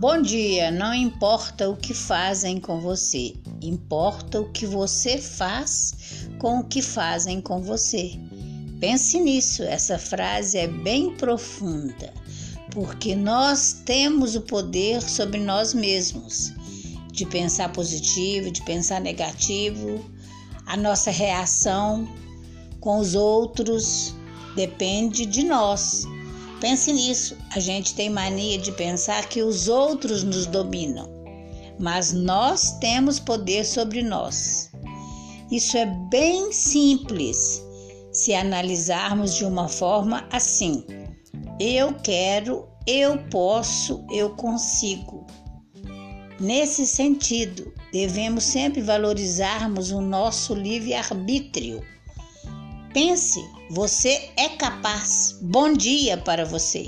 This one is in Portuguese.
Bom dia, não importa o que fazem com você, importa o que você faz com o que fazem com você. Pense nisso, essa frase é bem profunda, porque nós temos o poder sobre nós mesmos, de pensar positivo, de pensar negativo, a nossa reação com os outros depende de nós. Pense nisso. A gente tem mania de pensar que os outros nos dominam, mas nós temos poder sobre nós. Isso é bem simples se analisarmos de uma forma assim: eu quero, eu posso, eu consigo. Nesse sentido, devemos sempre valorizarmos o nosso livre-arbítrio Pense, você é capaz. Bom dia para você.